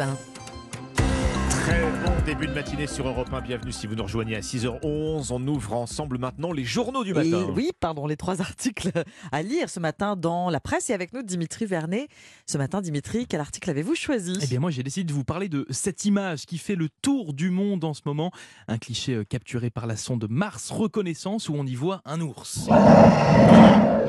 1. Très bon début de matinée sur Europe 1. Bienvenue si vous nous rejoignez à 6h11. On ouvre ensemble maintenant les journaux du Et matin. oui, pardon, les trois articles à lire ce matin dans la presse et avec nous Dimitri Vernet. Ce matin, Dimitri, quel article avez-vous choisi? Eh bien moi j'ai décidé de vous parler de cette image qui fait le tour du monde en ce moment, un cliché euh, capturé par la sonde Mars Reconnaissance où on y voit un ours. Non,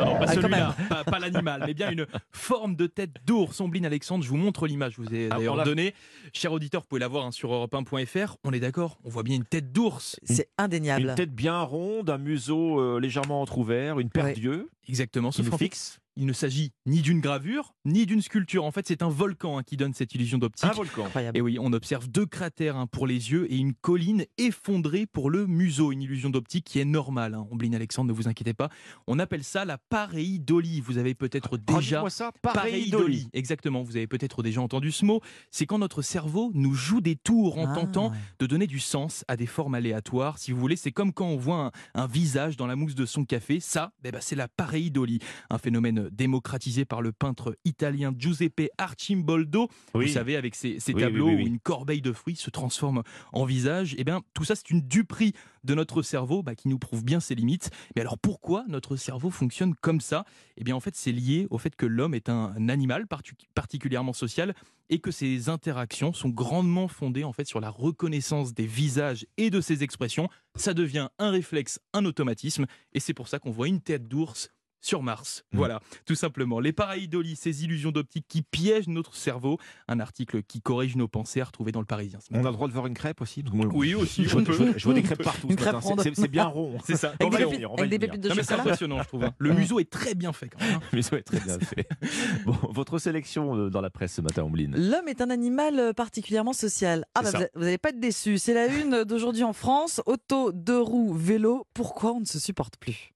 non, pas Ah, celui-là, pas, pas l'animal, mais bien une forme de tête d'ours. Ombline Alexandre, je vous montre l'image, je vous ai Ah, d'ailleurs donné. Cher auditeur, vous pouvez la voir hein, sur europe1.fr. On est d'accord, on voit bien une tête d'ours. C'est indéniable. Une tête bien ronde, un museau euh, légèrement entrouvert, une paire Ouais. d'yeux Exactement, fait, fixe. Il ne s'agit ni d'une gravure, ni d'une sculpture. En fait, c'est un volcan hein, qui donne cette illusion d'optique. Un volcan. Incroyable. Et oui, on observe deux cratères hein, pour les yeux et une colline effondrée pour le museau. Une illusion d'optique qui est normale. Hein. Ombline Alexandre, ne vous inquiétez pas. On appelle ça la pareidolie. Vous avez peut-être déjà. Redis-moi ça, pareidolie. Exactement, vous avez peut-être déjà entendu ce mot. C'est quand notre cerveau nous joue des tours en Ah, tentant ouais. de donner du sens à des formes aléatoires. Si vous voulez, c'est comme quand on voit un, un visage dans la mousse de son café. Ça, eh ben, c'est la pareidolie, un phénomène démocratisé par le peintre italien Giuseppe Arcimboldo. Oui. Vous savez, avec Oui, oui, tableaux oui, où une corbeille de fruits se transforme en visage. Eh bien, tout ça, c'est une duperie de notre cerveau bah, qui nous prouve bien ses limites. Mais alors, pourquoi notre cerveau fonctionne comme ça? Eh bien, en fait, c'est lié au fait que l'homme est un animal particulièrement social et que ses interactions sont grandement fondées en fait sur la reconnaissance des visages et de ses expressions. Ça devient un réflexe, un automatisme, et c'est pour ça qu'on voit une tête d'ours sur Mars. Mm. Voilà, tout simplement. Les pareidolies, ces illusions d'optique qui piègent notre cerveau. Un article qui corrige nos pensées à retrouver dans le Parisien. ce On a le droit de voir une crêpe aussi moi, Oui, aussi, Je on vois, peut. je vois- je vois des crêpes partout C'est- bien rond. C'est ça. On Avec va des y pépites- venir, on va avec y des venir. pépites de Non, mais c'est impressionnant, je trouve. hein. Le museau est très bien fait quand même. hein. Mais ça va être très bien fait. Bon, votre sélection euh, dans la presse ce matin, Ombline. L'homme est un animal euh, particulièrement social. Ah, bah, vous n'allez pas être déçus. C'est la une d'aujourd'hui en France. Auto, deux roues, vélo. Pourquoi on ne se supporte plus?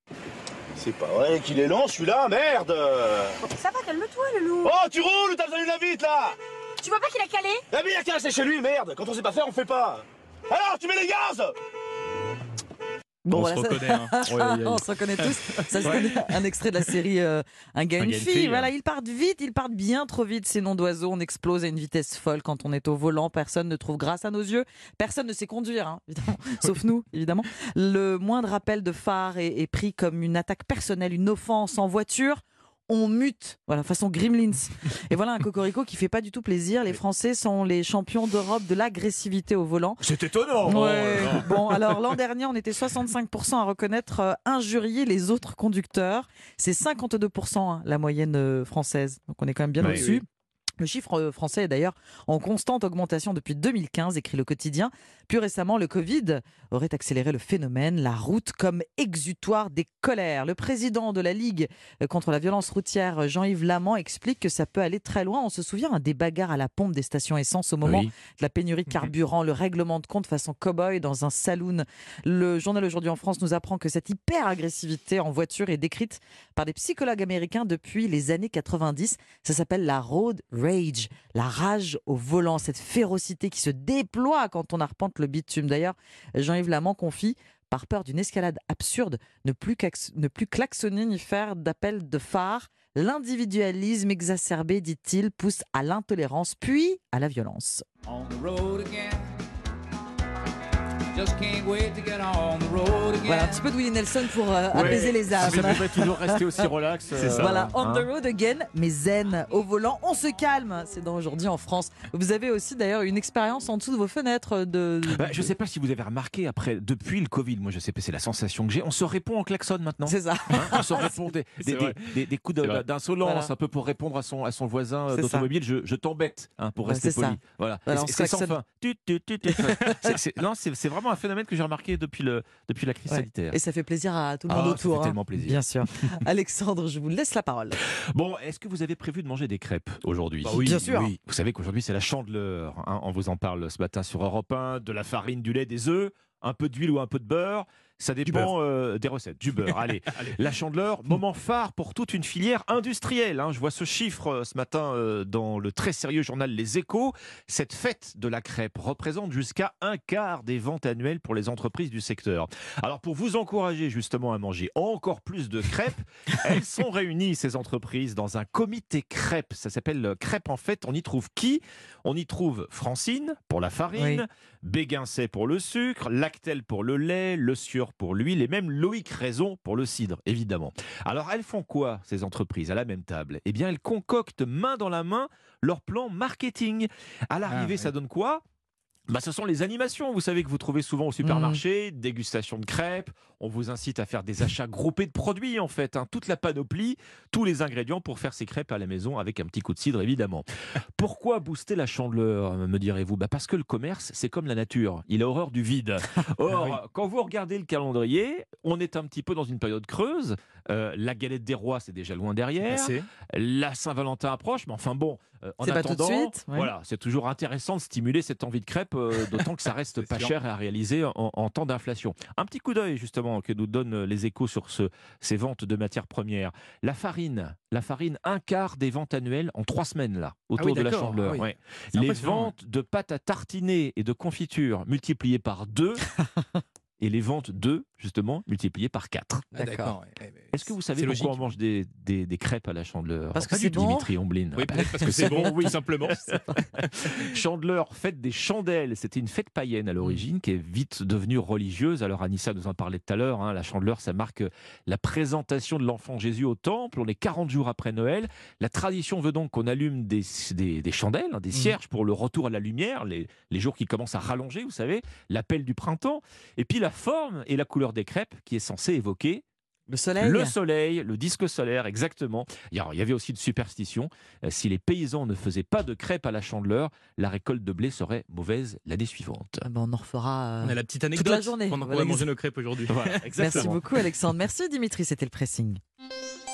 C'est pas vrai qu'il est lent celui-là, merde. Ça va, calme-toi, le loup. Oh, tu roules ou t'as besoin d'une invite là. Tu vois pas qu'il a calé La vie, il a rester chez lui, merde. Quand on sait pas faire, on fait pas. Alors, tu mets les gaz Bon, on voilà, se ça- hein. Ouais, ouais, ouais. on se reconnaît tous. Ça, c'est un extrait de la série euh, Un gars, Un une gars, fille. fille, Voilà, ils partent vite, ils partent bien trop vite. Ces noms d'oiseaux, on explose à une vitesse folle quand on est au volant. Personne ne trouve grâce à nos yeux. Personne ne sait conduire, hein, évidemment. sauf nous, évidemment. Le moindre appel de phare est, est pris comme une attaque personnelle, une offense en voiture. On mute, voilà, façon Gremlins. Et voilà un cocorico qui fait pas du tout plaisir. Les Français sont les champions d'Europe de l'agressivité au volant. C'est étonnant. Ouais. Oh, Bon, alors l'an dernier, on était 65% à reconnaître euh, injurier les autres conducteurs. C'est 52% hein, la moyenne euh, française. Donc on est quand même bien au-dessus. oui. Le chiffre euh, français est d'ailleurs en constante augmentation depuis 2015, écrit le quotidien. Plus récemment, le Covid aurait accéléré le phénomène, la route comme exutoire des colères. Le président de la Ligue contre la violence routière, Jean-Yves Lamant, explique que ça peut aller très loin. On se souvient hein, des bagarres à la pompe des stations essence au moment Oui. de la pénurie de carburant, le règlement de compte façon cow-boy dans un saloon. Le journal aujourd'hui en France nous apprend que cette hyper-agressivité en voiture est décrite par des psychologues américains depuis les années 90. Ça s'appelle la road la rage au volant, cette férocité qui se déploie quand on arpente le bitume. D'ailleurs, Jean-Yves Lamant confie par peur d'une escalade absurde, ne plus, ne klaxonner ni faire d'appel de phare. L'individualisme exacerbé, dit-il, pousse à l'intolérance puis à la violence. on. Voilà, un petit peu de Willie Nelson pour euh, Ouais. apaiser les âmes. Ça devrait toujours rester aussi relax. C'est ça. Voilà, on hein. the road again, mais zen. Au volant, on se calme. C'est dans aujourd'hui en France. Vous avez aussi d'ailleurs une expérience en dessous de vos fenêtres de. Bah, je sais pas si vous avez remarqué, après, depuis le Covid, moi je sais pas, c'est la sensation que j'ai, on se répond en klaxon maintenant. C'est ça. Hein, on se répond des, C'est des, vrai. des- des- des coups d'insolence, Voilà. un peu pour répondre à son, à son voisin euh, C'est d'automobile. Je, je t'embête, hein, pour Ouais, rester c'est poli. ça. Voilà. Voilà, on c'est sans fin. Non, c'est c'est vraiment un phénomène que j'ai remarqué depuis, le, depuis la crise Ouais. sanitaire. Et ça fait plaisir à tout le Ah, monde ça fait autour. hein. tellement plaisir. Bien sûr. Alexandre, je vous laisse la parole. Bon, est-ce que vous avez prévu de manger des crêpes aujourd'hui? Bah oui, Bien sûr. Oui. Vous savez qu'aujourd'hui c'est la chandeleur. hein. On vous en parle ce matin sur Europe 1. De la farine, du lait, des œufs, un peu d'huile ou un peu de beurre. Ça dépend euh, des recettes. Du beurre. Allez. La chandeleur, moment phare pour toute une filière industrielle. hein. Je vois ce chiffre euh, ce matin euh, dans le très sérieux journal Les Échos. Cette fête de la crêpe représente jusqu'à un quart des ventes annuelles pour les entreprises du secteur. Alors pour vous encourager justement à manger encore plus de crêpes, elles sont réunies, ces entreprises, dans un comité crêpe. Ça s'appelle euh, Crêpe en fait. On y trouve qui? On y trouve Francine pour la farine, Béguincet pour le sucre, Lactel pour le lait, Le Sieur pour l'huile et même Loïc Raison pour le cidre, évidemment. Alors elles font quoi, ces entreprises, à la même table? Eh bien, elles concoctent main dans la main leur plan marketing. À l'arrivée, oui. ça donne quoi? Bah, ce sont les animations, vous savez, que vous trouvez souvent au supermarché, dégustation de crêpes. On vous incite à faire des achats groupés de produits, en fait. hein. toute la panoplie, tous les ingrédients pour faire ces crêpes à la maison avec un petit coup de cidre, évidemment. Pourquoi booster la chandeleur, me direz-vous? Bah Parce que le commerce, c'est comme la nature. Il a horreur du vide. Or, quand vous regardez le calendrier, on est un petit peu dans une période creuse. Euh, la galette des rois, c'est déjà loin derrière. La Saint-Valentin approche, mais enfin bon, euh, en C'est pas tout de attendant, suite, ouais. voilà, c'est toujours intéressant de stimuler cette envie de crêpe, euh, d'autant que ça reste pas cher à réaliser en, en temps d'inflation. Un petit coup d'œil justement que nous donnent les échos sur ce- ces ventes de matières premières. La farine, la farine, un quart des ventes annuelles en trois semaines là, autour oui, de la chandeleur. Ah oui. ouais. C'est Les ventes de pâte à tartiner et de confiture multipliées par deux. Et les ventes d'œufs, justement, multipliées par 4. Ah, D'accord. ouais. Est-ce que vous savez pourquoi logique. on mange des, des- des crêpes à la chandeleur Parce que c'est bon Dimitri Omblin. Oui, peut-être parce que c'est bon, oui, simplement. Chandeleur, fête des chandelles. C'était une fête païenne à l'origine qui est vite devenue religieuse. Alors Anissa nous en parlait tout à l'heure. hein. La chandeleur, ça marque la présentation de l'enfant Jésus au temple. On est 40 jours après Noël. La tradition veut donc qu'on allume des, des- des chandelles, hein, des cierges pour le retour à la lumière, les, les jours qui commencent à rallonger, vous savez, l'appel du printemps. Et puis la forme et la couleur des crêpes qui est censée évoquer Le soleil le soleil, le disque solaire, exactement. Il y a- il y avait aussi une superstition. Euh, Si les paysans ne faisaient pas de crêpes à la chandeleur, la récolte de blé serait mauvaise l'année suivante. Ah ben, On en refera. euh, On a la petite anecdote la journée. pendant qu'on Voilà, va manger nos crêpes aujourd'hui. Voilà, Merci beaucoup Alexandre. Merci Dimitri, c'était le pressing.